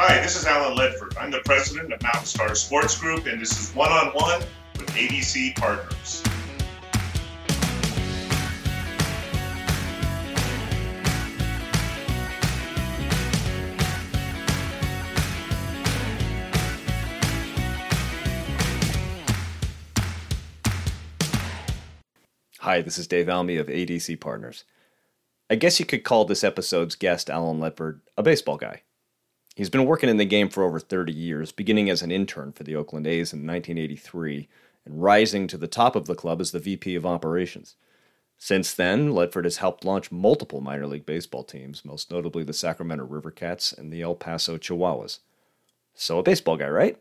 Hi, this is Alan Ledford. I'm the president of Mountain Star Sports Group, and this is one on one with ADC Partners. Hi, this is Dave Almy of ADC Partners. I guess you could call this episode's guest, Alan Ledford, a baseball guy. He's been working in the game for over 30 years, beginning as an intern for the Oakland A's in 1983 and rising to the top of the club as the VP of Operations. Since then, Ledford has helped launch multiple minor league baseball teams, most notably the Sacramento River Cats and the El Paso Chihuahuas. So, a baseball guy, right?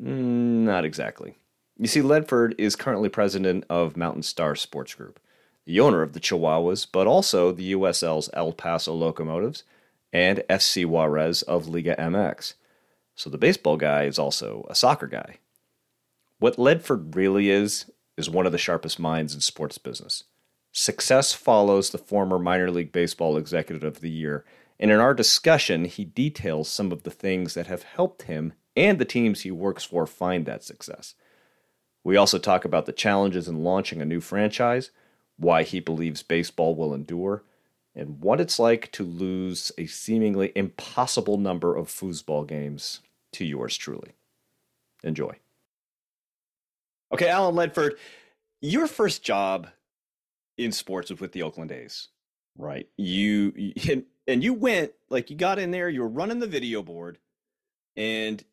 Mm, not exactly. You see, Ledford is currently president of Mountain Star Sports Group, the owner of the Chihuahuas, but also the USL's El Paso Locomotives and FC Juarez of Liga MX. So the baseball guy is also a soccer guy. What Ledford really is, is one of the sharpest minds in sports business. Success follows the former minor league baseball executive of the year, and in our discussion, he details some of the things that have helped him and the teams he works for find that success. We also talk about the challenges in launching a new franchise, why he believes baseball will endure, and what it's like to lose a seemingly impossible number of foosball games to yours truly. Enjoy. Okay, Alan Ledford, your first job in sports was with the Oakland A's, right? You and you went like you got in there, you were running the video board, and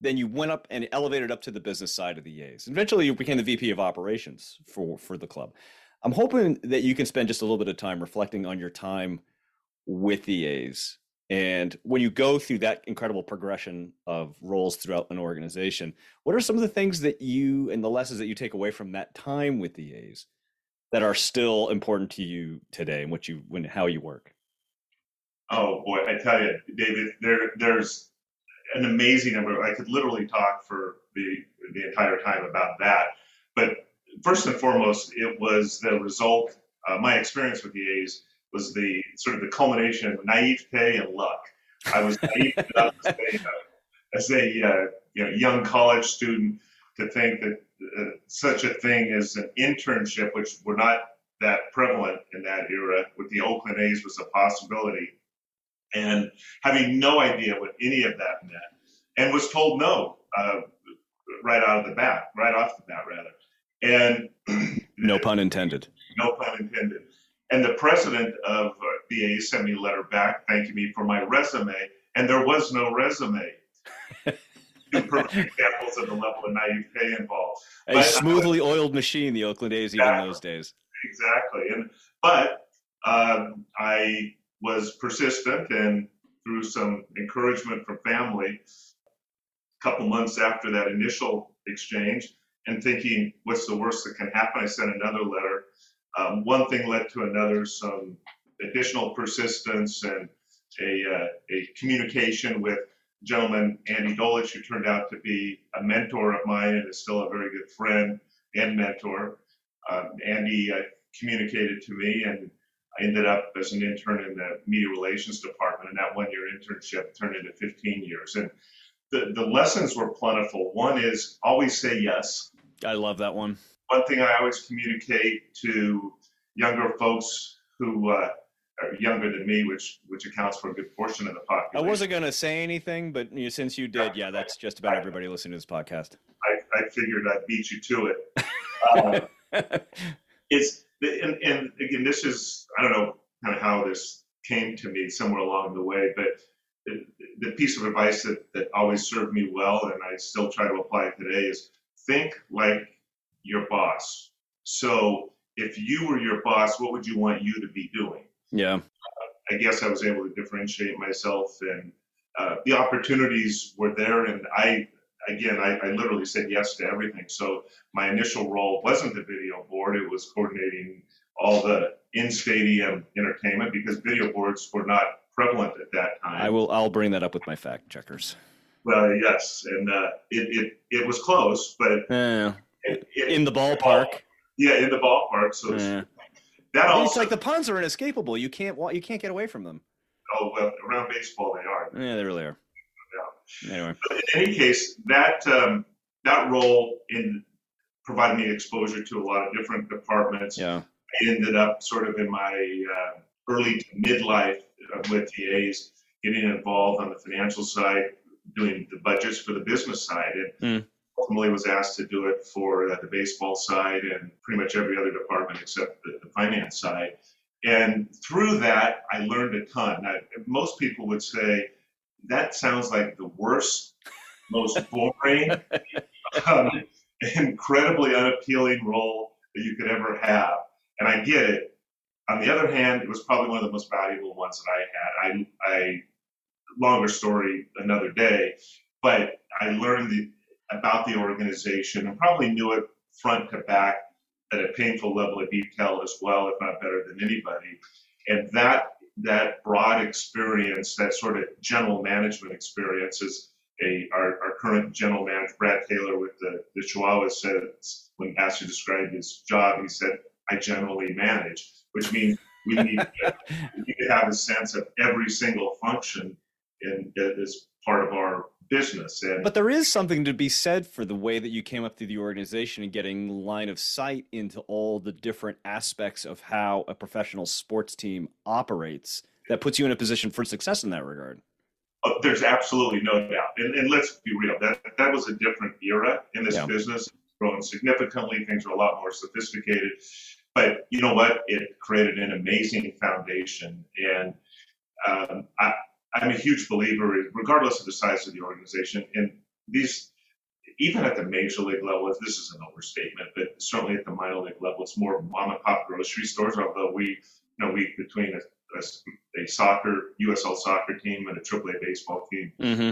then you went up and elevated up to the business side of the A's. Eventually, you became the VP of operations for for the club. I'm hoping that you can spend just a little bit of time reflecting on your time with the A's. And when you go through that incredible progression of roles throughout an organization, what are some of the things that you and the lessons that you take away from that time with the A's that are still important to you today and what you when how you work? Oh boy, I tell you, David, there there's an amazing number. I could literally talk for the the entire time about that. But first and foremost, it was the result. Uh, my experience with the A's was the sort of the culmination of naivete and luck. I was naive enough as a, uh, as a uh, you know, young college student to think that uh, such a thing as an internship, which were not that prevalent in that era, with the Oakland A's was a possibility and having no idea what any of that meant, and was told no uh, right out of the bat, right off the bat, rather. And no pun intended. No pun intended. And the president of uh, the A sent me a letter back thanking me for my resume, and there was no resume. Two perfect examples of the level of naivete involved. A but, smoothly uh, oiled machine, the Oakland A's, exactly, even those days. Exactly. And but um, I was persistent and through some encouragement from family, a couple months after that initial exchange, and thinking, what's the worst that can happen? I sent another letter. Um, one thing led to another, some additional persistence and a, uh, a communication with gentleman, Andy Dolich, who turned out to be a mentor of mine and is still a very good friend and mentor. Um, Andy uh, communicated to me and I ended up as an intern in the media relations department, and that one year internship turned into 15 years. And the, the lessons were plentiful. One is always say yes. I love that one. One thing I always communicate to younger folks who uh, are younger than me, which which accounts for a good portion of the population. I wasn't going to say anything, but you since you did, yeah, that's just about everybody listening to this podcast. I, I figured I'd beat you to it. Uh, it's and, and again, this is I don't know kind of how this came to me somewhere along the way, but the, the piece of advice that, that always served me well, and I still try to apply it today, is think like your boss. So if you were your boss, what would you want you to be doing? Yeah. Uh, I guess I was able to differentiate myself, and uh, the opportunities were there, and I again, I, I, literally said yes to everything. So my initial role wasn't the video board; it was coordinating all the in-stadium entertainment because video boards were not prevalent at that time. I will. I'll bring that up with my fact checkers. Well, yes, and uh, it, it it was close, but it, it, in the ballpark. Yeah, in the ballpark. So yeah. that also, it's like the puns are inescapable. You can't you can't get away from them. Oh well, around baseball they are. Yeah, they really are. Yeah. Anyway, but in any case, that um, that role in provided me exposure to a lot of different departments. Yeah. I ended up sort of in my uh, early to midlife uh, with the A's, getting involved on the financial side, doing the budgets for the business side, and Mm. ultimately was asked to do it for uh, the baseball side and pretty much every other department except the, the finance side. And through that, I learned a ton. I, most people would say that sounds like the worst, most boring, um, incredibly unappealing role that you could ever have. And I get it. On the other hand, it was probably one of the most valuable ones that I had. I, I longer story another day, but I learned the, about the organization and probably knew it front to back at a painful level of detail as well, if not better than anybody. And that that broad experience, that sort of general management experience, is a our, our current general manager Brad Taylor with the the Chihuahuas says when asked to describe his job, he said, "I generally manage," which means we need to, we need to have a sense of every single function in as part of our business. And But there is something to be said for the way that you came up through the organization and getting line of sight into all the different aspects of how a professional sports team operates that puts you in a position for success in that regard. uh, there's absolutely no doubt. And, and let's be real, that that was a different era in this Yeah. business, growing significantly. Things are a lot more sophisticated. But you know what? It created an amazing foundation. And um, I, I'm a huge believer, regardless of the size of the organization, and these, even at the major league level, this is an overstatement, but certainly at the minor league level, it's more mom and pop grocery stores, although we, you know, we, between a, a, a soccer, USL soccer team and a AAA baseball team, Mm-hmm.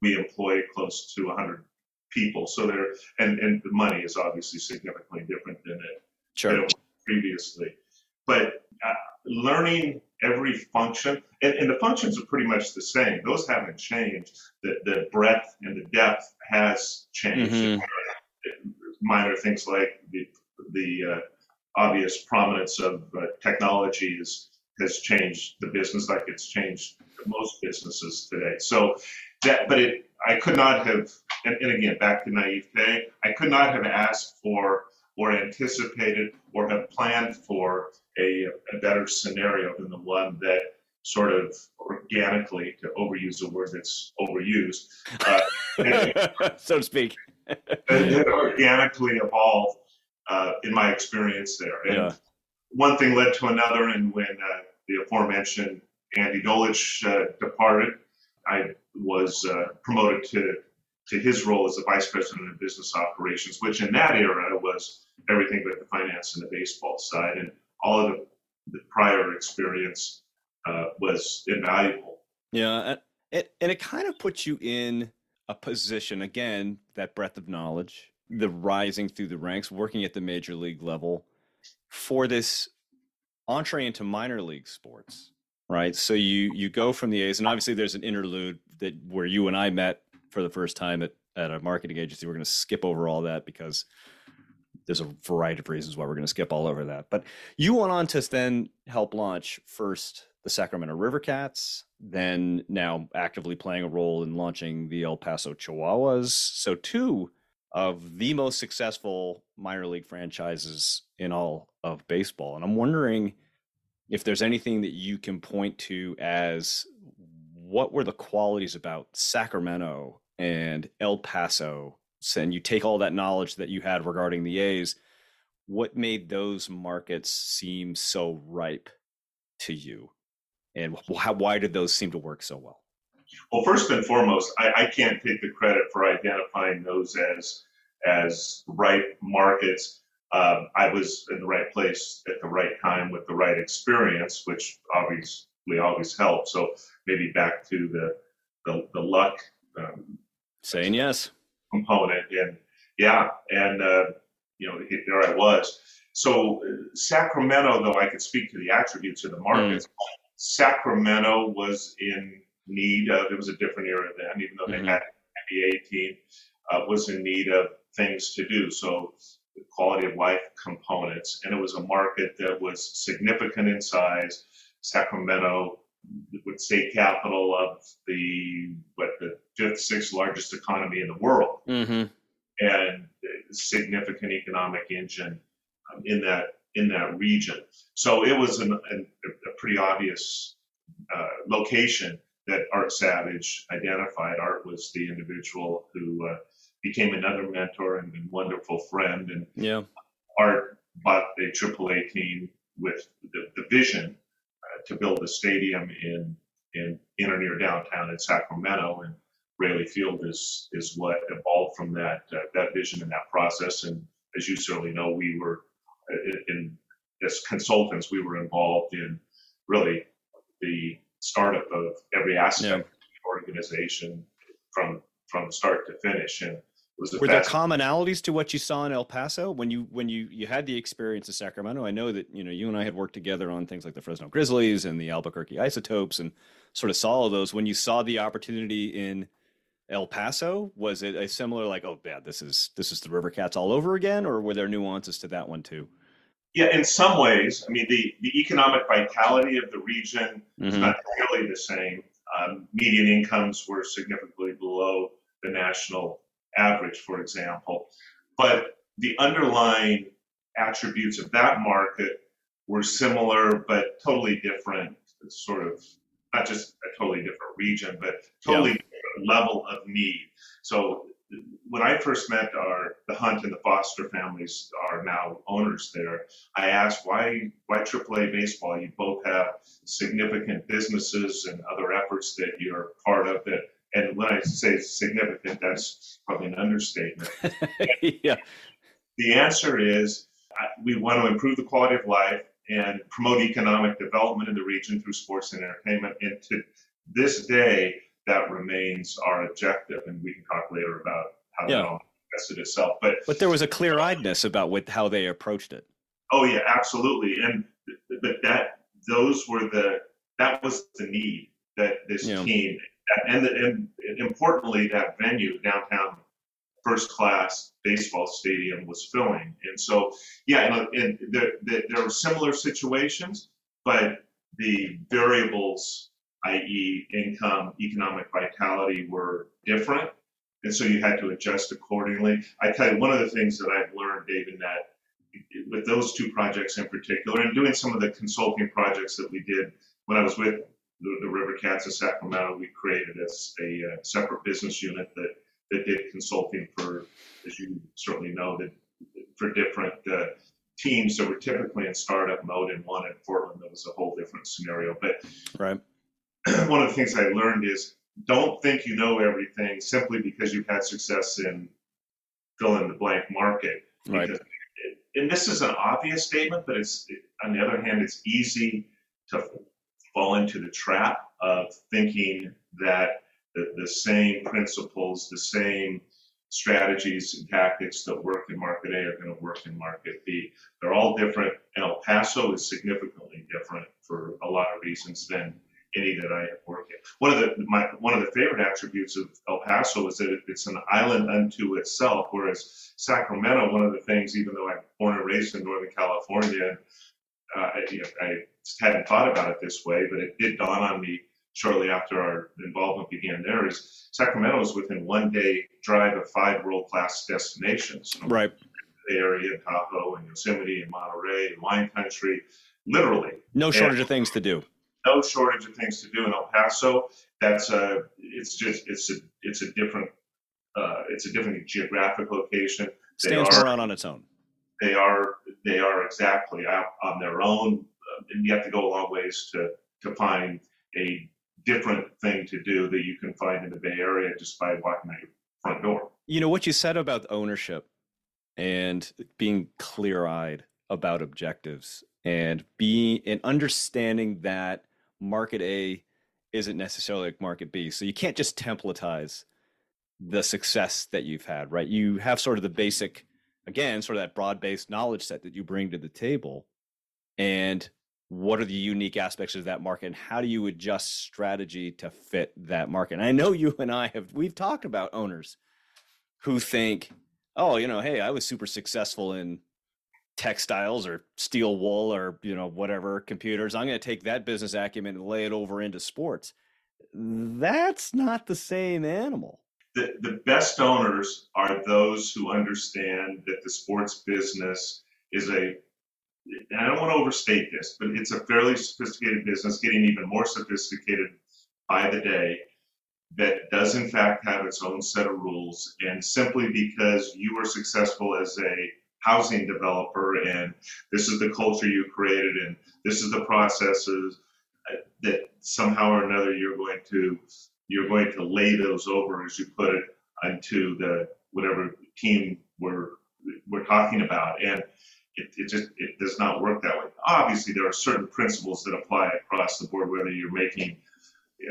we employ close to 100 people. So there, and, and the money is obviously significantly different than it Sure. than it was previously. But uh, learning every function, and, and the functions are pretty much the same. Those haven't changed. The, the breadth and the depth has changed. Mhm. Minor things like the, the uh, obvious prominence of uh, technology is, has changed the business like it's changed most businesses today. So that, but it, I could not have, and, and again, back to naivete, I could not have asked for or anticipated or have planned for a, a better scenario than the one that sort of organically, to overuse a word that's overused, uh, so to speak. it organically evolved uh, in my experience there. And Yeah. one thing led to another, and when uh, the aforementioned Andy Dolich uh, departed, I was uh, promoted to to his role as the vice president of business operations, which in that era was everything but the finance and the baseball side, and all of the, the prior experience uh, was invaluable. Yeah, and it and it kind of puts you in a position again that breadth of knowledge, the rising through the ranks, working at the major league level for this entree into minor league sports, right? So you you go from the A's, and obviously there's an interlude that where you and I met for the first time at at a marketing agency. We're going to skip over all that because there's a variety of reasons why we're going to skip all over that. But you went on to then help launch first the Sacramento River Cats, then now actively playing a role in launching the El Paso Chihuahuas. So two of the most successful minor league franchises in all of baseball. And I'm wondering if there's anything that you can point to as what were the qualities about Sacramento and El Paso and you take all that knowledge that you had regarding the A's, what made those markets seem so ripe to you? And why, why did those seem to work so well? Well, first and foremost, I, I can't take the credit for identifying those as as ripe markets. Um, I was in the right place at the right time with the right experience, which obviously always helps. So maybe back to the the, the luck um, Saying yes. component, and yeah, and uh, you know there I was. So uh, Sacramento, though I could speak to the attributes of the markets, Sacramento was in need of. It was a different era then, even though Mhm. they had an NBA team, uh, was in need of things to do. So the quality of life components, and it was a market that was significant in size. Sacramento with state capital of the what the fifth, sixth largest economy in the world, mm-hmm. and significant economic engine um, in that in that region. So it was an, an, a pretty obvious uh, location that Art Savage identified. Art was the individual who uh, became another mentor and, wonderful friend. And yeah. Art bought a AAA team with the, the vision to build a stadium in in in or near downtown in Sacramento, and Raley Field is is what evolved from that uh, that vision and that process. And as you certainly know, we were uh, in, in as consultants, we were involved in really the startup of every aspect yeah. of the organization from from start to finish. And were there commonalities to what you saw in El Paso when you when you you had the experience of Sacramento? I know that you know you and I had worked together on things like the Fresno Grizzlies and the Albuquerque Isotopes, and sort of saw all those. When you saw the opportunity in El Paso, was it a similar like, oh, yeah, this is this is the River Cats all over again, or were there nuances to that one too? Yeah, in some ways, I mean the the economic vitality of the region mm-hmm. is not nearly the same. Um, median incomes were significantly below the national average, for example. But the underlying attributes of that market were similar but totally different, sort of not just a totally different region, but totally yeah. different level of need. So when I first met our the Hunt and the Foster families are now owners there, I asked why why AAA baseball? You both have significant businesses and other efforts that you're part of that and when I say significant, that's probably an understatement. yeah. The answer is we want to improve the quality of life and promote economic development in the region through sports and entertainment. And to this day, that remains our objective. And we can talk later about how yeah. that manifested itself. But but there was a clear eyedness about what, how they approached it. Oh yeah, absolutely. And but that those were the that was the need that this yeah. team and, and importantly, that venue downtown, first class baseball stadium was filling. And so, yeah, and, there, there were similar situations, but the variables, i.e., income, economic vitality, were different. And so you had to adjust accordingly. I tell you, one of the things that I've learned, David, that with those two projects in particular, and doing some of the consulting projects that we did when I was with the, the River Cats of Sacramento, we created as a, a uh, separate business unit that, that did consulting for, as you certainly know, that for different uh, teams that were typically in startup mode. And one in Portland that was a whole different scenario. But right. one of the things I learned is don't think you know everything simply because you've had success in fill in the blank market. Right. It, and this is an obvious statement, but it's on the other hand, it's easy to fall into the trap of thinking that the, the same principles, the same strategies and tactics that work in market A are going to work in market B. They're all different, El Paso is significantly different for a lot of reasons than any that I have worked in. One of the my, one of the favorite attributes of El Paso is that it, it's an island unto itself, whereas Sacramento, one of the things, even though I'm born and raised in Northern California, uh, I, you know, I hadn't thought about it this way, but it did dawn on me shortly after our involvement began there is Sacramento is within one day drive of five world class destinations. Right. The area, Tahoe and Yosemite and Monterey and wine country, literally. No shortage and of things to do. No shortage of things to do in El Paso. That's a, it's just, it's a, it's a different, uh, it's a different geographic location. Stands around on its own. They are they are exactly out on their own, um, and you have to go a long ways to to find a different thing to do that you can find in the Bay Area just by walking out your front door. You know what you said about ownership and being clear-eyed about objectives and being and understanding that market A isn't necessarily like market B. So you can't just templatize the success that you've had, right? You have sort of the basic again, sort of that broad based knowledge set that you bring to the table. And what are the unique aspects of that market and how do you adjust strategy to fit that market? And I know you and I have, we've talked about owners who think, oh, you know, hey, I was super successful in textiles or steel wool or you know whatever computers i'm going to take that business acumen and lay it over into sports that's not the same animal the, the best owners are those who understand that the sports business is a I don't want to overstate this, but it's a fairly sophisticated business, getting even more sophisticated by the day, that does in fact have its own set of rules. And simply because you were successful as a housing developer and this is the culture you created and this is the processes uh, that somehow or another you're going to you're going to lay those over as you put it into the whatever team we're we're talking about. And it, it just it does not work that way. Obviously there are certain principles that apply across the board whether you're making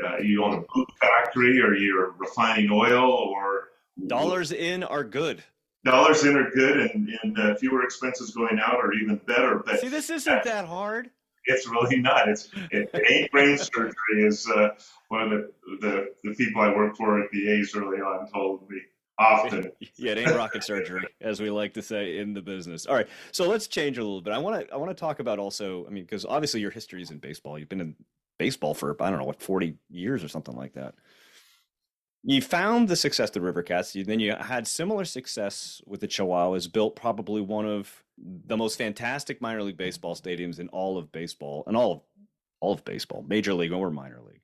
uh, you own a boot factory or you're refining oil or dollars in are good. Dollars in are good and, and uh, fewer expenses going out are even better but see this isn't that hard it's really not. It's it, ain't brain surgery is uh, one of the, the the people I worked for at the A's early on told me often. yeah, it ain't rocket surgery, as we like to say in the business. All right, so let's change a little bit. I want to I want to talk about also. I mean, because obviously your history is in baseball. You've been in baseball for I don't know what forty years or something like that you found the success of the River Cats. You, then you had similar success with the Chihuahuas, built probably one of the most fantastic minor league baseball stadiums in all of baseball, and all of all of baseball, major league or minor league.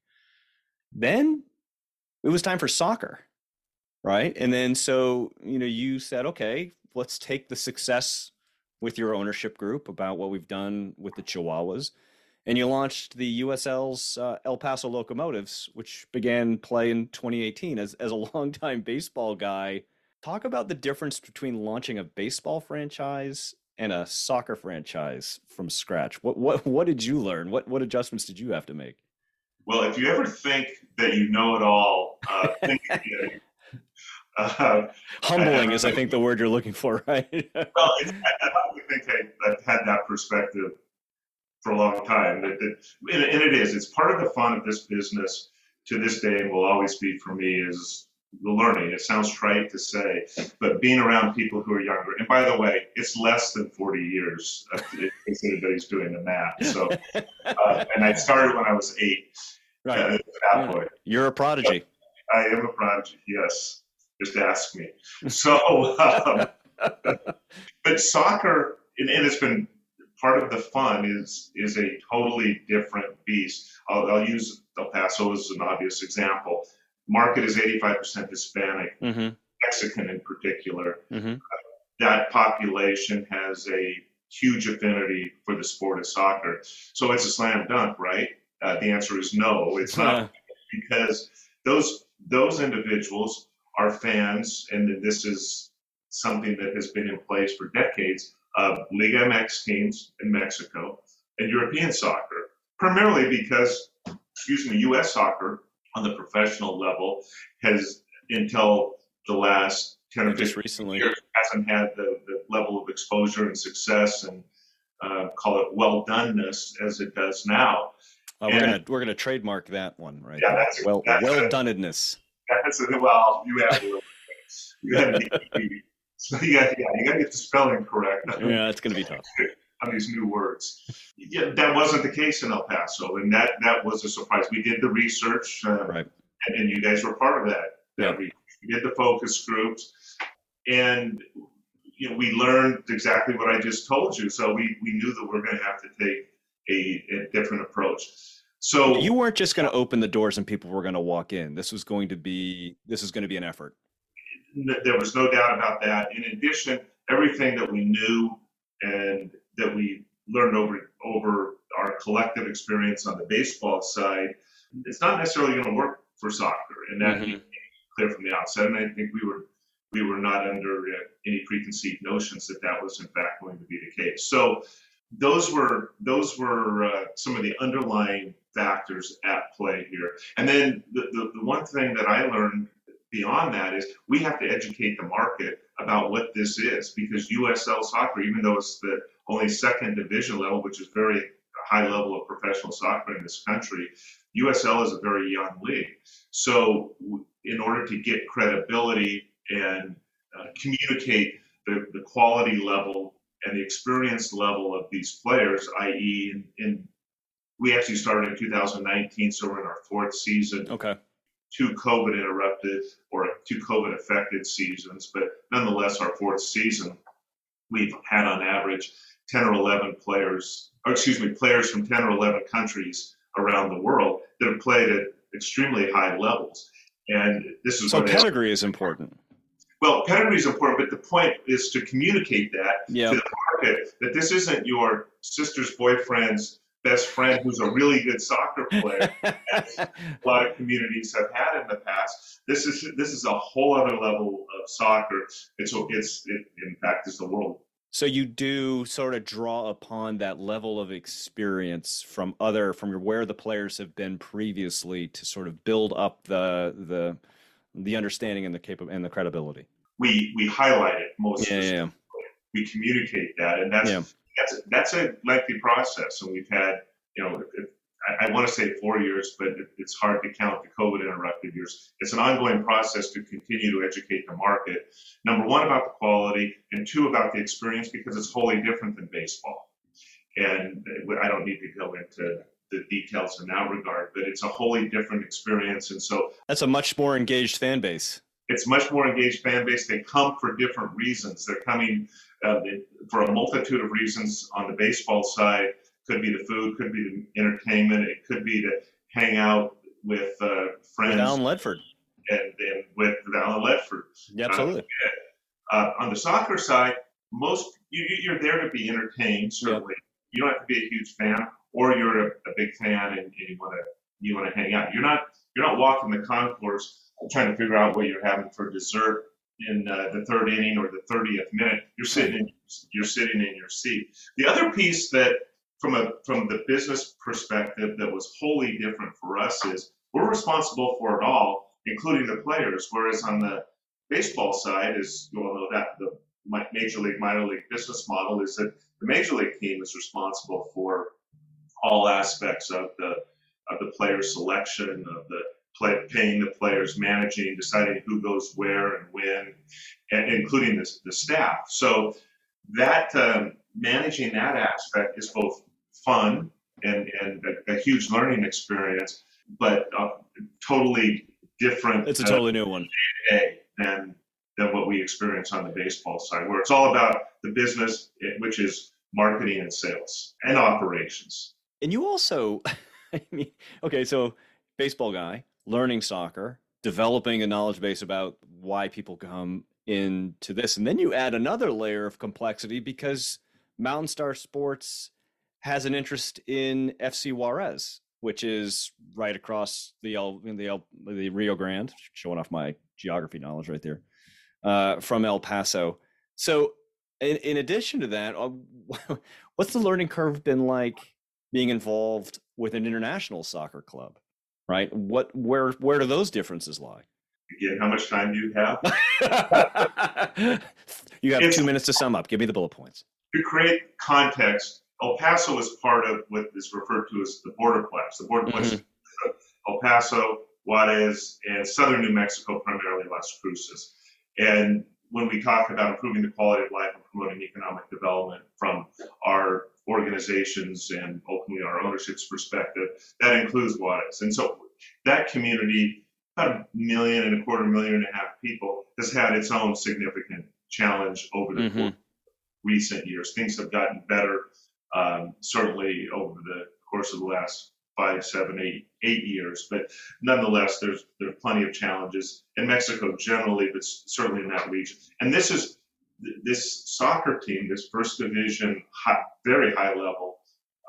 Then it was time for soccer, right? And then so you know you said, okay, let's take the success with your ownership group about what we've done with the Chihuahuas and you launched the USL's uh, El Paso Locomotives, which began play in 2018. As as a longtime baseball guy, talk about the difference between launching a baseball franchise and a soccer franchise from scratch. What what what did you learn? What what adjustments did you have to make? Well, if you ever think that you know it all, uh, think again. Uh, Humbling I, is, I think, the word you're looking for, right? well, I, I think I, I've had that perspective for a long time. That, that, and, it is. It's part of the fun of this business to this day and will always be for me is the learning. It sounds trite to say, but being around people who are younger. And by the way, it's less than 40 years if anybody's doing the math. So, uh, and I started when I was eight. Right. Uh, that point. You're a prodigy. I am a prodigy. Yes. Just ask me. So, um, but soccer, and, and it's been part of the fun is is a totally different beast. I'll, I'll use El Paso as an obvious example. Market is 85% Hispanic, mm-hmm. Mexican in particular. Mm-hmm. that population has a huge affinity for the sport of soccer. So it's a slam dunk, right? Uh, the answer is no. It's not because those those individuals are fans, and this is something that has been in place for decades of Liga MX teams in Mexico and European soccer, primarily because, excuse me, U.S. soccer on the professional level has, until the last 10 or 15 recently. years, hasn't had the, the level of exposure and success and uh, call it well doneness as it does now. Uh, we're gonna we're gonna trademark that one, right? Yeah, that's well that's well donedness. That's well, you have you have so yeah, yeah, you got to get the spelling correct. yeah, it's going to be tough on these new words. Yeah, that wasn't the case in El Paso, and that that was a surprise. We did the research, uh, right. and, and, you guys were part of that. that yeah. we, we did the focus groups, and you know, we learned exactly what I just told you. So we, we knew that we we're going to have to take a, a different approach. So you weren't just going to open the doors and people were going to walk in. This was going to be this is going to be an effort there was no doubt about that. In addition, everything that we knew and that we learned over over our collective experience on the baseball side, it's not necessarily going to work for soccer, and that mm-hmm. clear from the outset. And I think we were we were not under uh, any preconceived notions that that was in fact going to be the case. So those were those were uh, some of the underlying factors at play here. And then the, the, the one thing that I learned beyond that is we have to educate the market about what this is because USL soccer, even though it's the only second division level, which is very high level of professional soccer in this country, USL is a very young league. So, in order to get credibility and uh, communicate the, the quality level and the experience level of these players, i.e., in, in we actually started in 2019, so we're in our fourth season. Okay. Two COVID interrupted or two COVID affected seasons, but nonetheless, our fourth season, we've had on average 10 or 11 players, or excuse me, players from 10 or 11 countries around the world that have played at extremely high levels. And this is so pedigree is important. Well, pedigree is important, but the point is to communicate that yeah. to the market that this isn't your sister's boyfriend's best friend who's a really good soccer player. a lot of communities have had in the past. This is this is a whole other level of soccer. It's it's it, in fact is the world so you do sort of draw upon that level of experience from other from where the players have been previously to sort of build up the the the understanding and the capable and the credibility. We we highlight it most. Yeah, yeah. We communicate that, and that's yeah. That's that's a lengthy process. And we've had you know I, I want to say four years, but it, it's hard to count the COVID interrupted years. It's an ongoing process to continue to educate the market. Number one, about the quality, and two, about the experience, because it's wholly different than baseball. And uh, I don't need to go into the details in that regard, but it's a wholly different experience. And so that's a much more engaged fan base. It's much more engaged fan base. They come for different reasons. They're coming uh, for a multitude of reasons on the baseball side could be the food, could be the entertainment, it could be to hang out with uh, friends. With Alan Ledford. And, and with Alan Ledford. Yeah, absolutely. Uh, uh, on the soccer side, most you, are there to be entertained. Certainly, yep. you don't have to be a huge fan, or you're a, a big fan and, and you want to you want to hang out. You're not you're not walking the concourse trying to figure out what you're having for dessert in uh, the third inning or the 30th minute. You're sitting in, you're sitting in your seat. The other piece that from a from the business perspective that was wholly different for us is we're responsible for it all, including the players. Whereas on the baseball side, is you all know that the major league minor league business model is that the major league team is responsible for all aspects of the of the player selection of the play, paying the players, managing, deciding who goes where and when, and including the, the staff. So that um, managing that aspect is both fun and, and a, a huge learning experience, but uh, totally different. It's a totally uh, new one. Than, than what we experience on the baseball side, where it's all about the business, eh, which is marketing and sales and operations. And you also, I mean, okay, so baseball guy, learning soccer, developing a knowledge base about why people come into this. And then you add another layer of complexity because Mountain Star Sports has an interest in FC Juarez, which is right across the El, the El, the Rio Grande, showing off my geography knowledge right there, uh, from El Paso. So, in, in addition to that, uh, what's the learning curve been like being involved with an international soccer club? Right? What where where do those differences lie? Again, how much time do you have? you have it's, two minutes to sum up. Give me the bullet points. To create context, El Paso is part of what is referred to as the borderplex. The borderplex mm-hmm. El Paso, Juarez, and southern New Mexico, primarily Las Cruces. And when we talk about improving the quality of life and promoting economic development from our organizations and ultimately our ownership's perspective, that includes Juarez. And so that community, about a million and a quarter, million and a half people, has had its own significant challenge over the mm-hmm. recent years. Things have gotten better um, certainly over the course of the last five, seven, eight, eight years. But nonetheless, there's there are plenty of challenges in Mexico generally, but certainly in that region. And this is this soccer team, this first division, high, very high level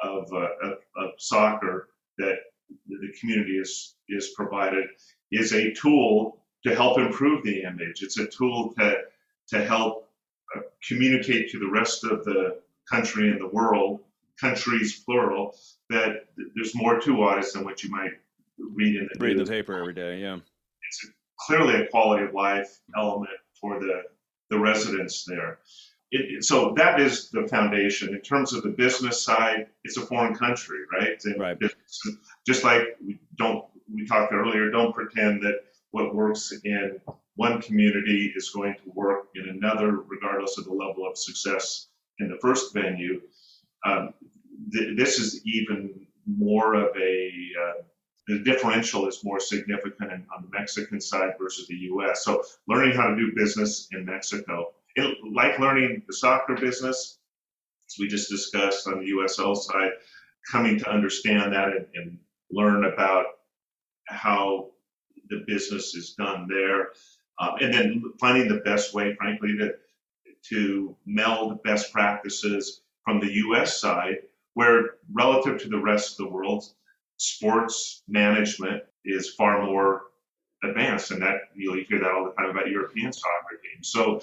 of, uh, of, of soccer that the community is is provided is a tool to help improve the image. It's a tool to to help uh, communicate to the rest of the country and the world, countries plural, that there's more to Juarez than what you might read in the read the paper every day. Yeah, it's a, clearly a quality of life element for the the residents there. It, so that is the foundation. In terms of the business side, it's a foreign country, right? And right. Just like we don't, we talked earlier, don't pretend that what works in one community is going to work in another, regardless of the level of success in the first venue, um, th- this is even more of a uh, the differential is more significant on the Mexican side versus the U.S. So learning how to do business in Mexico, it, like learning the soccer business, as we just discussed on the USL side, coming to understand that and, and learn about how the business is done there, um, and then finding the best way, frankly, to to meld best practices from the U.S. side, where relative to the rest of the world, sports management is far more advanced, and that you, know, you hear that all the time about European soccer games. So,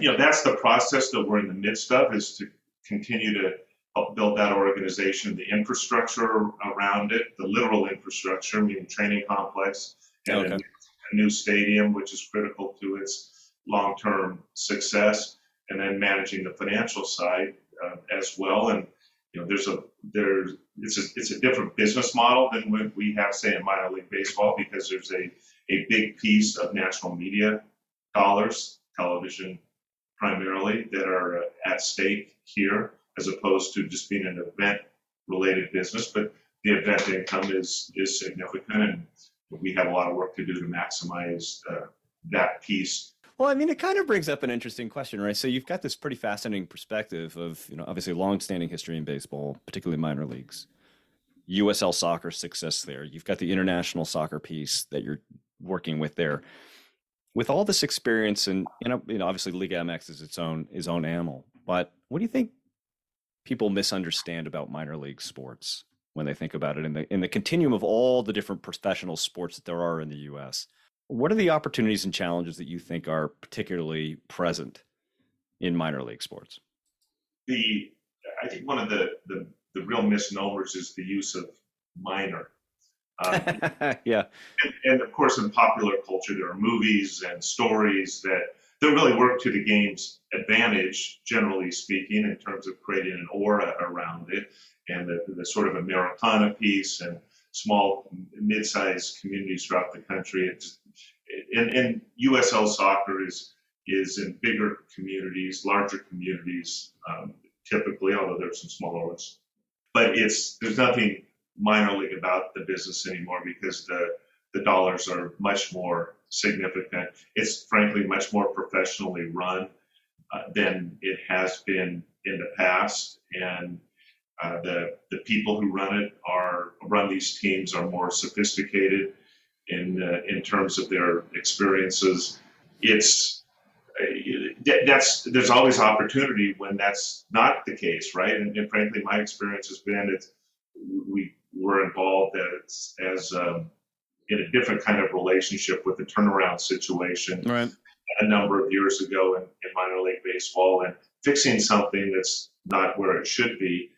you know, that's the process that we're in the midst of is to continue to help build that organization, the infrastructure around it, the literal infrastructure, meaning training complex, and okay. a, a new stadium, which is critical to its long-term success, and then managing the financial side uh, as well. And you know, there's a there's it's a it's a different business model than what we have, say, in minor league baseball because there's a a big piece of national media dollars, television primarily, that are at stake here, as opposed to just being an event related business. But the event income is is significant, and we have a lot of work to do to maximize uh, that piece well, I mean, it kind of brings up an interesting question, right? So you've got this pretty fascinating perspective of, you know, obviously long-standing history in baseball, particularly minor leagues. USL soccer success there. You've got the international soccer piece that you're working with there. With all this experience, and you know, obviously Liga MX is its own its own animal. But what do you think people misunderstand about minor league sports when they think about it in the in the continuum of all the different professional sports that there are in the U.S.? What are the opportunities and challenges that you think are particularly present in minor league sports? The I think one of the the, the real misnomers is the use of minor. Um, yeah, and, and, of course, in popular culture, there are movies and stories that that really work to the game's advantage, generally speaking, in terms of creating an aura around it and the, the sort of Americana piece and small, mid-sized communities throughout the country. It's, and, and USL soccer is is in bigger communities, larger communities, um, typically, although there's some smaller ones. But it's there's nothing minor league about the business anymore because the the dollars are much more significant. It's frankly much more professionally run uh, than it has been in the past, and uh, the the people who run it are run these teams are more sophisticated in uh, in terms of their experiences. It's uh, that's there's always opportunity when that's not the case, right? And, and frankly, my experience has been that we were involved as as um, in a different kind of relationship with the turnaround situation right. a number of years ago in, in minor league baseball and fixing something that's not where it should be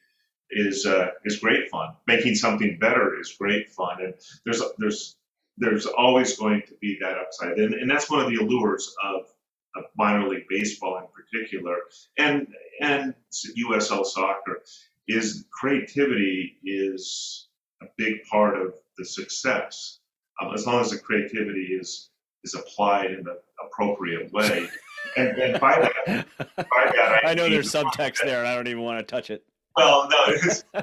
is uh, is great fun. Making something better is great fun, and there's there's there's always going to be that upside, and, and that's one of the allures of, of minor league baseball in particular, and and USL soccer is creativity is a big part of the success. Um, as long as the creativity is is applied in the appropriate way. And, and by that, by that I, I know there's subtext there, and I don't even want to touch it. Well, no,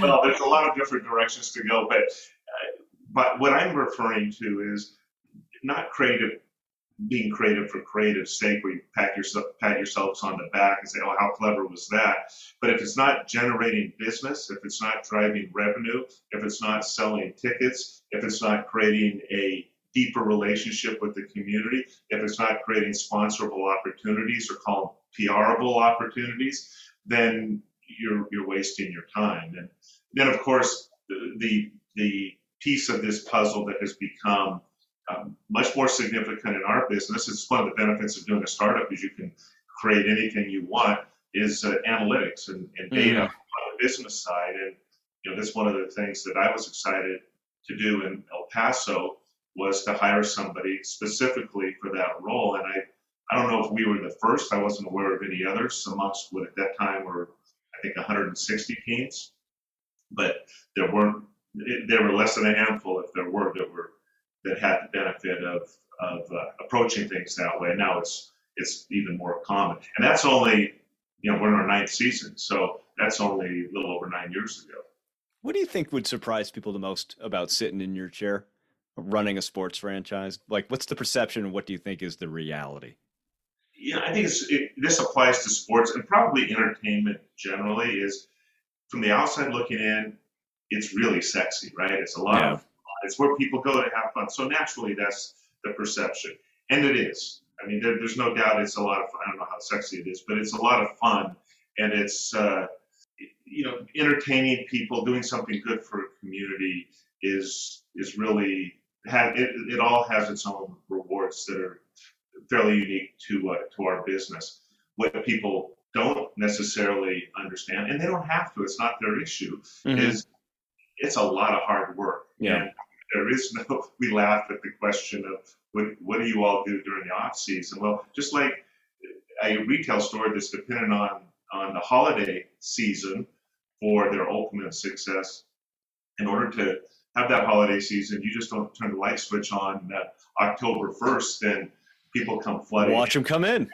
well, there's a lot of different directions to go, but but what I'm referring to is not creative, being creative for creative sake, where you pat yourself pat yourselves on the back and say, "Oh, how clever was that?" But if it's not generating business, if it's not driving revenue, if it's not selling tickets, if it's not creating a deeper relationship with the community, if it's not creating sponsorable opportunities or call them PRable opportunities, then you're you're wasting your time. And then, of course, the the, the piece of this puzzle that has become um, much more significant in our business. It's one of the benefits of doing a startup is you can create anything you want. Is uh, analytics and, and data mm-hmm. on the business side, and you know that's one of the things that I was excited to do in El Paso was to hire somebody specifically for that role. And I, I don't know if we were the first. I wasn't aware of any others amongst what at that time were I think 160 teams, but there weren't there were less than a handful, if there were, that were that had the benefit of of uh, approaching things that way. Now it's it's even more common, and that's only you know, we're in our ninth season. So that's only a little over nine years ago. What do you think would surprise people the most about sitting in your chair, running a sports franchise? Like, what's the perception and what do you think is the reality? Yeah, I think it, this applies to sports and probably entertainment generally. Is from the outside looking in, it's really sexy, right? It's a lot yeah. of fun. It's where people go to have fun. So naturally, that's the perception, and it is. I mean, there, there's no doubt it's a lot of fun. I don't know how sexy it is, but it's a lot of fun, and it's uh, you know entertaining people, doing something good for a community is is really have it, it all has its own rewards that are fairly unique to uh, to our business. What people don't necessarily understand, and they don't have to. It's not their issue. Mm-hmm. Is it's a lot of hard work. Yeah. And there is no. We laugh at the question of what what do you all do during the off season? Well, just like a retail store that's dependent on on the holiday season for their ultimate success. In order to have that holiday season, you just don't turn the light switch on uh, October 1st and people come flooding. Watch them come in.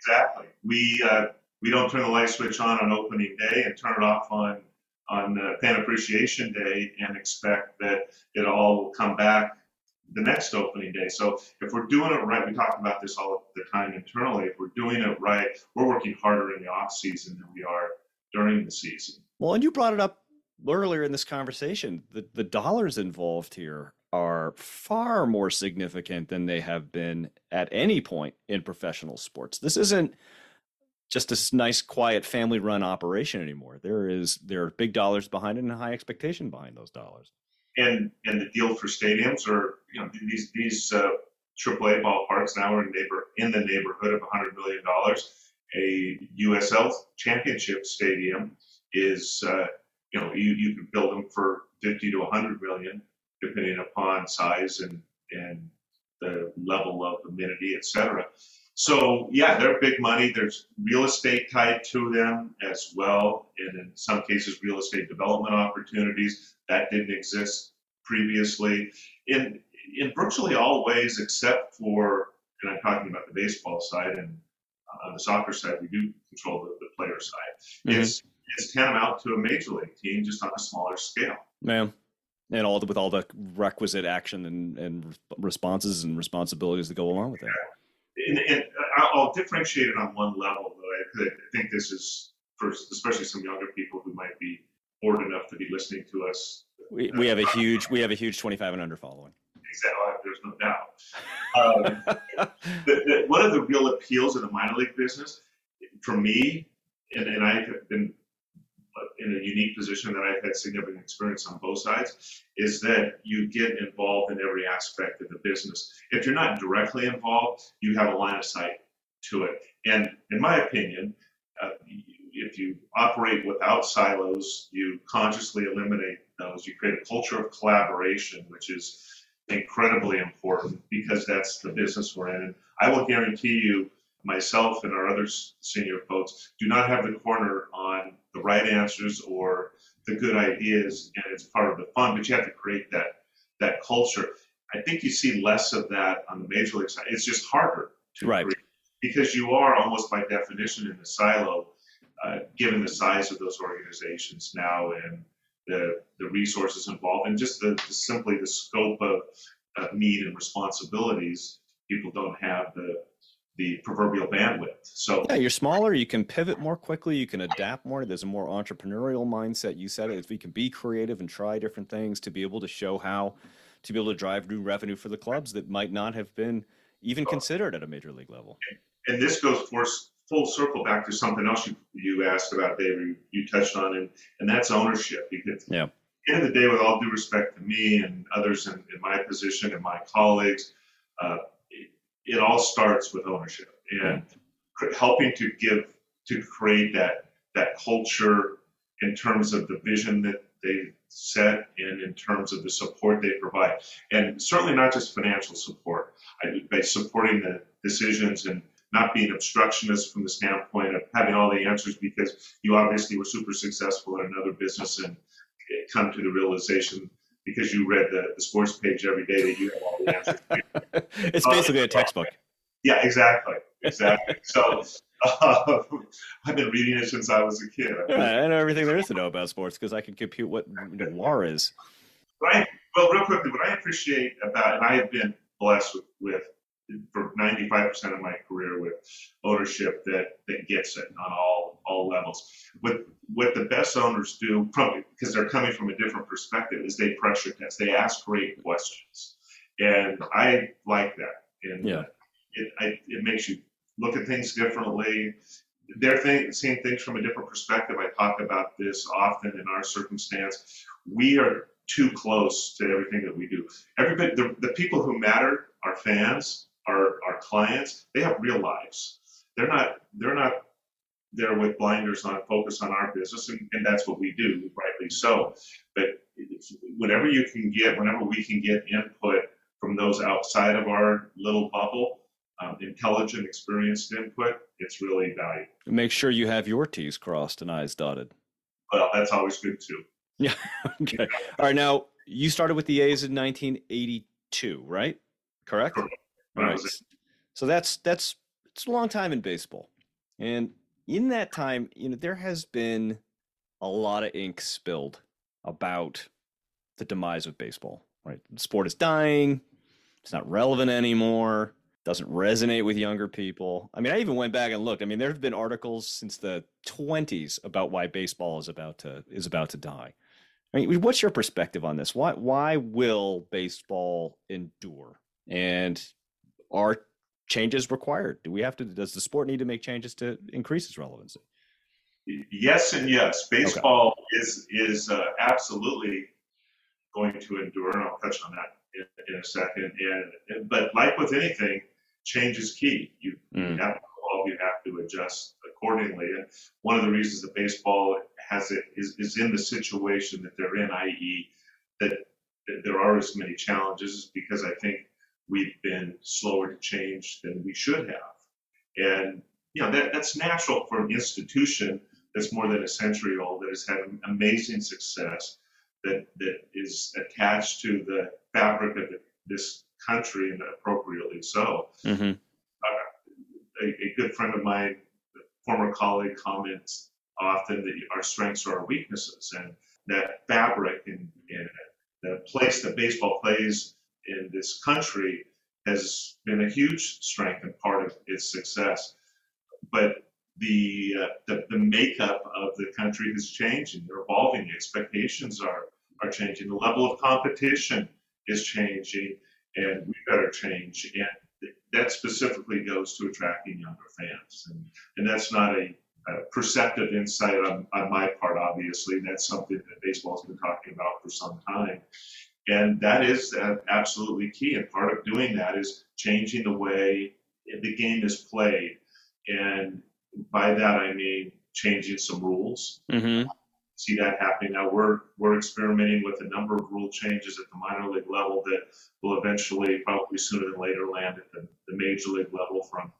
Exactly. We uh, we don't turn the light switch on on opening day and turn it off on on uh, Fan Appreciation Day and expect that it all will come back the next opening day. So if we're doing it right, we talk about this all the time internally. If we're doing it right, we're working harder in the off season than we are during the season. Well, and you brought it up earlier in this conversation. The the dollars involved here are far more significant than they have been at any point in professional sports. This isn't just a nice, quiet, family-run operation anymore. There is there are big dollars behind it and high expectation behind those dollars. And and the deal for stadiums are you know these these uh, AAA ballparks now are in neighbor in the neighborhood of 100 million dollars. A USL championship stadium is uh, you know you, you can build them for 50 to 100 million depending upon size and, and the level of amenity, et cetera. So yeah, they're big money. There's real estate tied to them as well, and in some cases, real estate development opportunities that didn't exist previously. In in virtually all ways, except for, and I'm talking about the baseball side and uh, on the soccer side, we do control the, the player side. Mm-hmm. It's it's tantamount to a major league team, just on a smaller scale. Man and all the, with all the requisite action and, and responses and responsibilities that go along with that. And, and I'll differentiate it on one level, though. I think this is for especially some younger people who might be bored enough to be listening to us. We, we have a huge we have a huge twenty five and under following. Exactly, there's no doubt. Um, the, the, one of the real appeals of the minor league business, for me, and, and I've been in a unique position that I've had significant experience on both sides, is that you get involved in every aspect of the business. If you're not directly involved, you have a line of sight to it. And in my opinion, uh, if you operate without silos, you consciously eliminate those. You create a culture of collaboration, which is incredibly important because that's the business we're in. And I will guarantee you myself and our other senior folks do not have the corner on the right answers or the good ideas, and it's part of the fun. But you have to create that that culture. I think you see less of that on the major league side. It's just harder to right. create because you are almost by definition in the silo, uh, given the size of those organizations now and the the resources involved, and just the, the simply the scope of, of need and responsibilities. People don't have the the proverbial bandwidth. So yeah, you're smaller. You can pivot more quickly. You can adapt more. There's a more entrepreneurial mindset. You said it. If we can be creative and try different things to be able to show how to be able to drive new revenue for the clubs that might not have been even considered at a major league level. And this goes full circle back to something else you, you asked about, David. You, you touched on, and and that's ownership. Because yeah. at the end of the day, with all due respect to me and others in, in my position and my colleagues, uh, it all starts with ownership and helping to give to create that that culture in terms of the vision that they set and in terms of the support they provide. And certainly not just financial support. I, by supporting the decisions and not being obstructionist from the standpoint of having all the answers because you obviously were super successful in another business and come to the realization because you read the, the sports page every day that you have all the answers. it's basically a textbook. Yeah, exactly, exactly. so Uh, I've been reading it since I was a kid. I know everything there is to know about sports because I can compute what war is. Right. Well, real quickly, what I appreciate about, and I have been blessed with, with for 95% of my career with ownership that that gets it on all all levels. What what the best owners do, probably because they're coming from a different perspective, is they pressure test. They ask great questions, and I like that. And yeah. it I, it makes you look at things differently. They're think, seeing things from a different perspective. I talk about this often in our circumstance. We are too close to everything that we do. Everybody, the, the people who matter, our fans, our, our clients, they have real lives. They're not they're not there with blinders on, focus on our business, and, and that's what we do, rightly so. But whenever you can get, whenever we can get input from those outside of our little bubble, um, intelligent, experienced input, it's really valuable. Make sure you have your T's crossed and I's dotted. Well, that's always good too. Yeah. okay. All right. Now, you started with the A's in 1982, right? Correct. Correct. All right. So that's that's it's a long time in baseball, and in that time, you know, there has been a lot of ink spilled about the demise of baseball. Right, the sport is dying. It's not relevant anymore. Doesn't resonate with younger people. I mean, I even went back and looked. I mean, there have been articles since the 20s about why baseball is about to is about to die. I mean, what's your perspective on this? Why why will baseball endure? And are changes required? Do we have to? Does the sport need to make changes to increase its relevancy? Yes and yes. Baseball okay. is is uh, absolutely going to endure, and I'll touch on that in, in a second. And, but like with anything, change is key. You, mm. you have to evolve, you have to adjust accordingly. And one of the reasons that baseball has it is, is in the situation that they're in, i.e., that, that there are as many challenges, is because I think we've been slower to change than we should have. And you know that, that's natural for an institution that's more than a century old that has had amazing success that that is attached to the fabric of the, this country and appropriately so. Mm-hmm. Uh, a, a, good friend of mine, former colleague, comments often that our strengths are our weaknesses, and that fabric and, and the place that baseball plays in this country has been a huge strength and part of its success. But the, uh, the, the makeup of the country is changing. They're evolving. The expectations are are changing. The level of competition is changing, and we better change. And that specifically goes to attracting younger fans. And, and that's not a, a perceptive insight on, on my part, obviously. That's something that baseball has been talking about for some time. And that is uh, absolutely key. And part of doing that is changing the way the game is played. And by that, I mean changing some rules. Mm-hmm see that happening. Now we're we're experimenting with a number of rule changes at the minor league level that will eventually, probably sooner than later, land at the, the major league level. From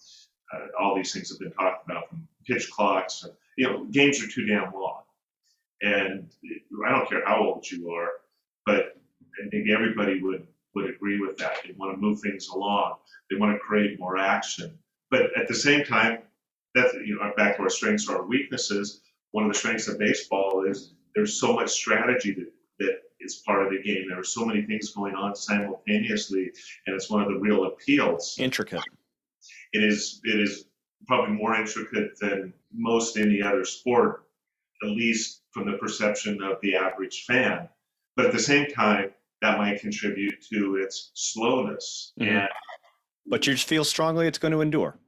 uh, all these things have been talked about, from pitch clocks. And, you know, games are too damn long, and I don't care how old you are, but I think everybody would would agree with that. They want to move things along. They want to create more action, but at the same time, that's you know back to our strengths or our weaknesses one of the strengths of baseball is there's so much strategy that, that is part of the game. There are so many things going on simultaneously, and it's one of the real appeals. Intricate. It is. It is probably more intricate than most any other sport, at least from the perception of the average fan. But at the same time, that might contribute to its slowness. Mm-hmm. And but you feel strongly it's going to endure.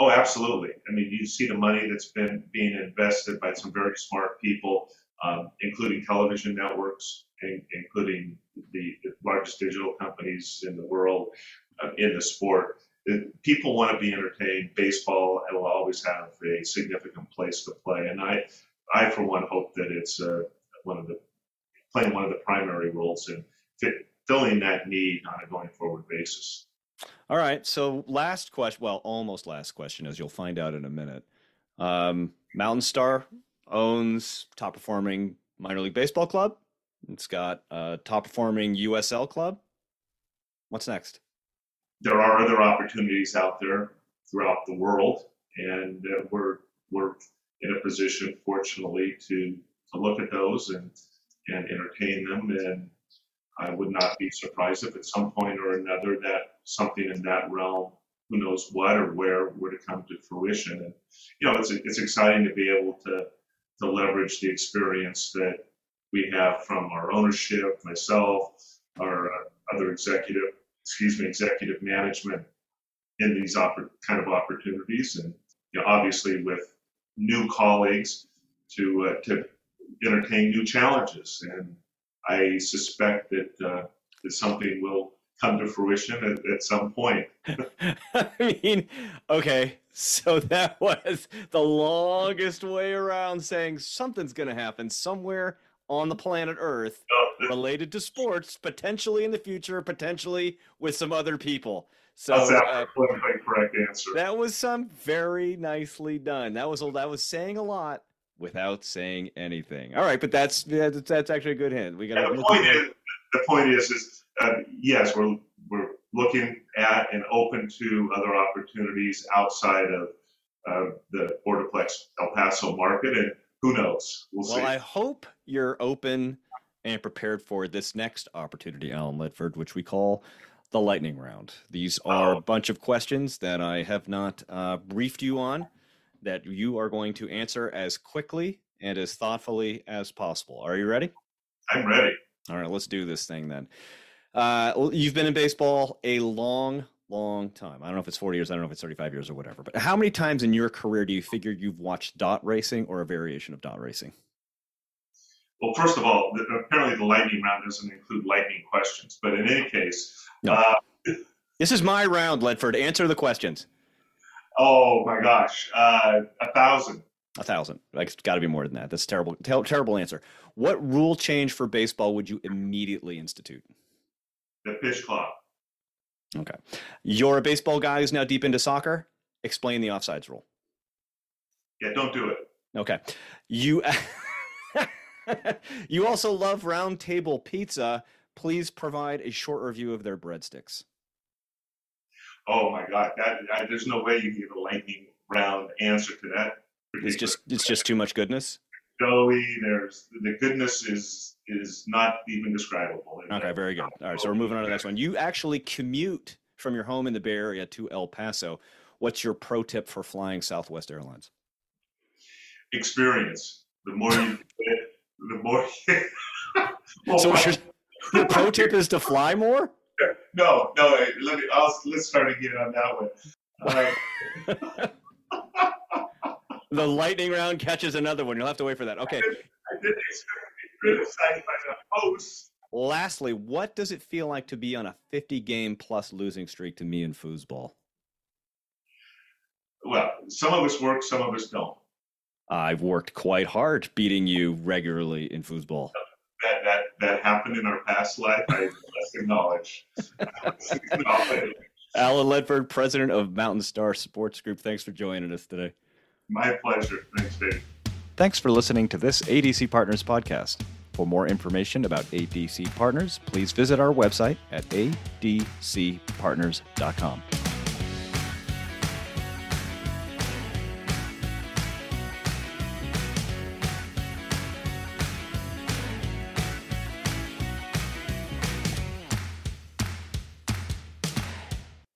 Oh, absolutely. I mean, you see the money that's been being invested by some very smart people, um, including television networks, and, including the, the, largest digital companies in the world uh, in the sport. People want to be entertained. Baseball will always have a significant place to play, and I, I for one, hope that it's uh, one of the playing one of the primary roles in fit, filling that need on a going forward basis. All right. So last question, well, almost last question, as you'll find out in a minute. Um, Mountain Star owns top performing minor league baseball club. It's got a top performing USL club. What's next? There are other opportunities out there throughout the world, and uh, we're we're in a position, fortunately, to to look at those and and entertain them. And I would not be surprised if at some point or another that something in that realm, who knows what or where, were to come to fruition. And you know, it's it's exciting to be able to to leverage the experience that we have from our ownership, myself, our uh, other executive, excuse me, executive management in these oppor- kind of opportunities, and you know, obviously with new colleagues to uh, to entertain new challenges. And I suspect that uh, that something will come to fruition at, at some point. I mean, okay, so that was the longest way around saying something's going to happen somewhere on the planet Earth related to sports, potentially in the future, potentially with some other people. So That's uh, politically correct answer. That was some very nicely done. That was that was saying a lot without saying anything. All right, but that's that's, that's actually a good hint. We got the point is the point is is uh, yes, we're we're looking at and open to other opportunities outside of uh, the Borderplex El Paso market, and who knows? We'll, well see. I hope you're open and prepared for this next opportunity, Alan Ledford, which we call the lightning round. These are a bunch of questions that I have not uh, briefed you on that you are going to answer as quickly and as thoughtfully as possible. Are you ready? I'm ready. All right, let's do this thing then. Uh, you've been in baseball a long, long time. I don't know if it's 40 years, I don't know if it's 35 years or whatever, but how many times in your career do you figure you've watched dot racing or a variation of dot racing? Well, first of all, apparently the lightning round doesn't include lightning questions, but in any case, no. uh, this is my round, Ledford. Answer the questions. Oh my gosh, uh, a thousand. A thousand. Like, it's got to be more than that. That's terrible. Ter- terrible answer. What rule change for baseball would you immediately institute? The pitch clock. Okay. You're a baseball guy who's now deep into soccer. Explain the offsides rule. Yeah, don't do it. Okay. You. you also love Round Table Pizza. Please provide a short review of their breadsticks. Oh my God, that, that there's no way you can give a lightning round answer to that. It's just it's just too much goodness. Joey, there's the goodness is is not even describable. Okay, very good. All right, so we're moving on to the next one. You actually commute from your home in the Bay Area to El Paso. What's your pro tip for flying Southwest Airlines? Experience. The more you the more. well, so oh your, your pro tip is to fly more. No, no. Let me. I'll, let's start again on that one. the lightning round catches another one. You'll have to wait for that. Okay. I, did, I didn't expect to be criticized by the host. Lastly, what does it feel like to be on a 50 game plus losing streak to me in foosball? Well, some of us work, some of us don't. I've worked quite hard beating you regularly in foosball. That that that happened in our past life. I must acknowledge. Alan Ledford, president of Mountain Star Sports Group. Thanks for joining us today. My pleasure. Thanks, Dave. Thanks for listening to this ADC Partners podcast. For more information about ADC Partners, please visit our website at adcpartners.com.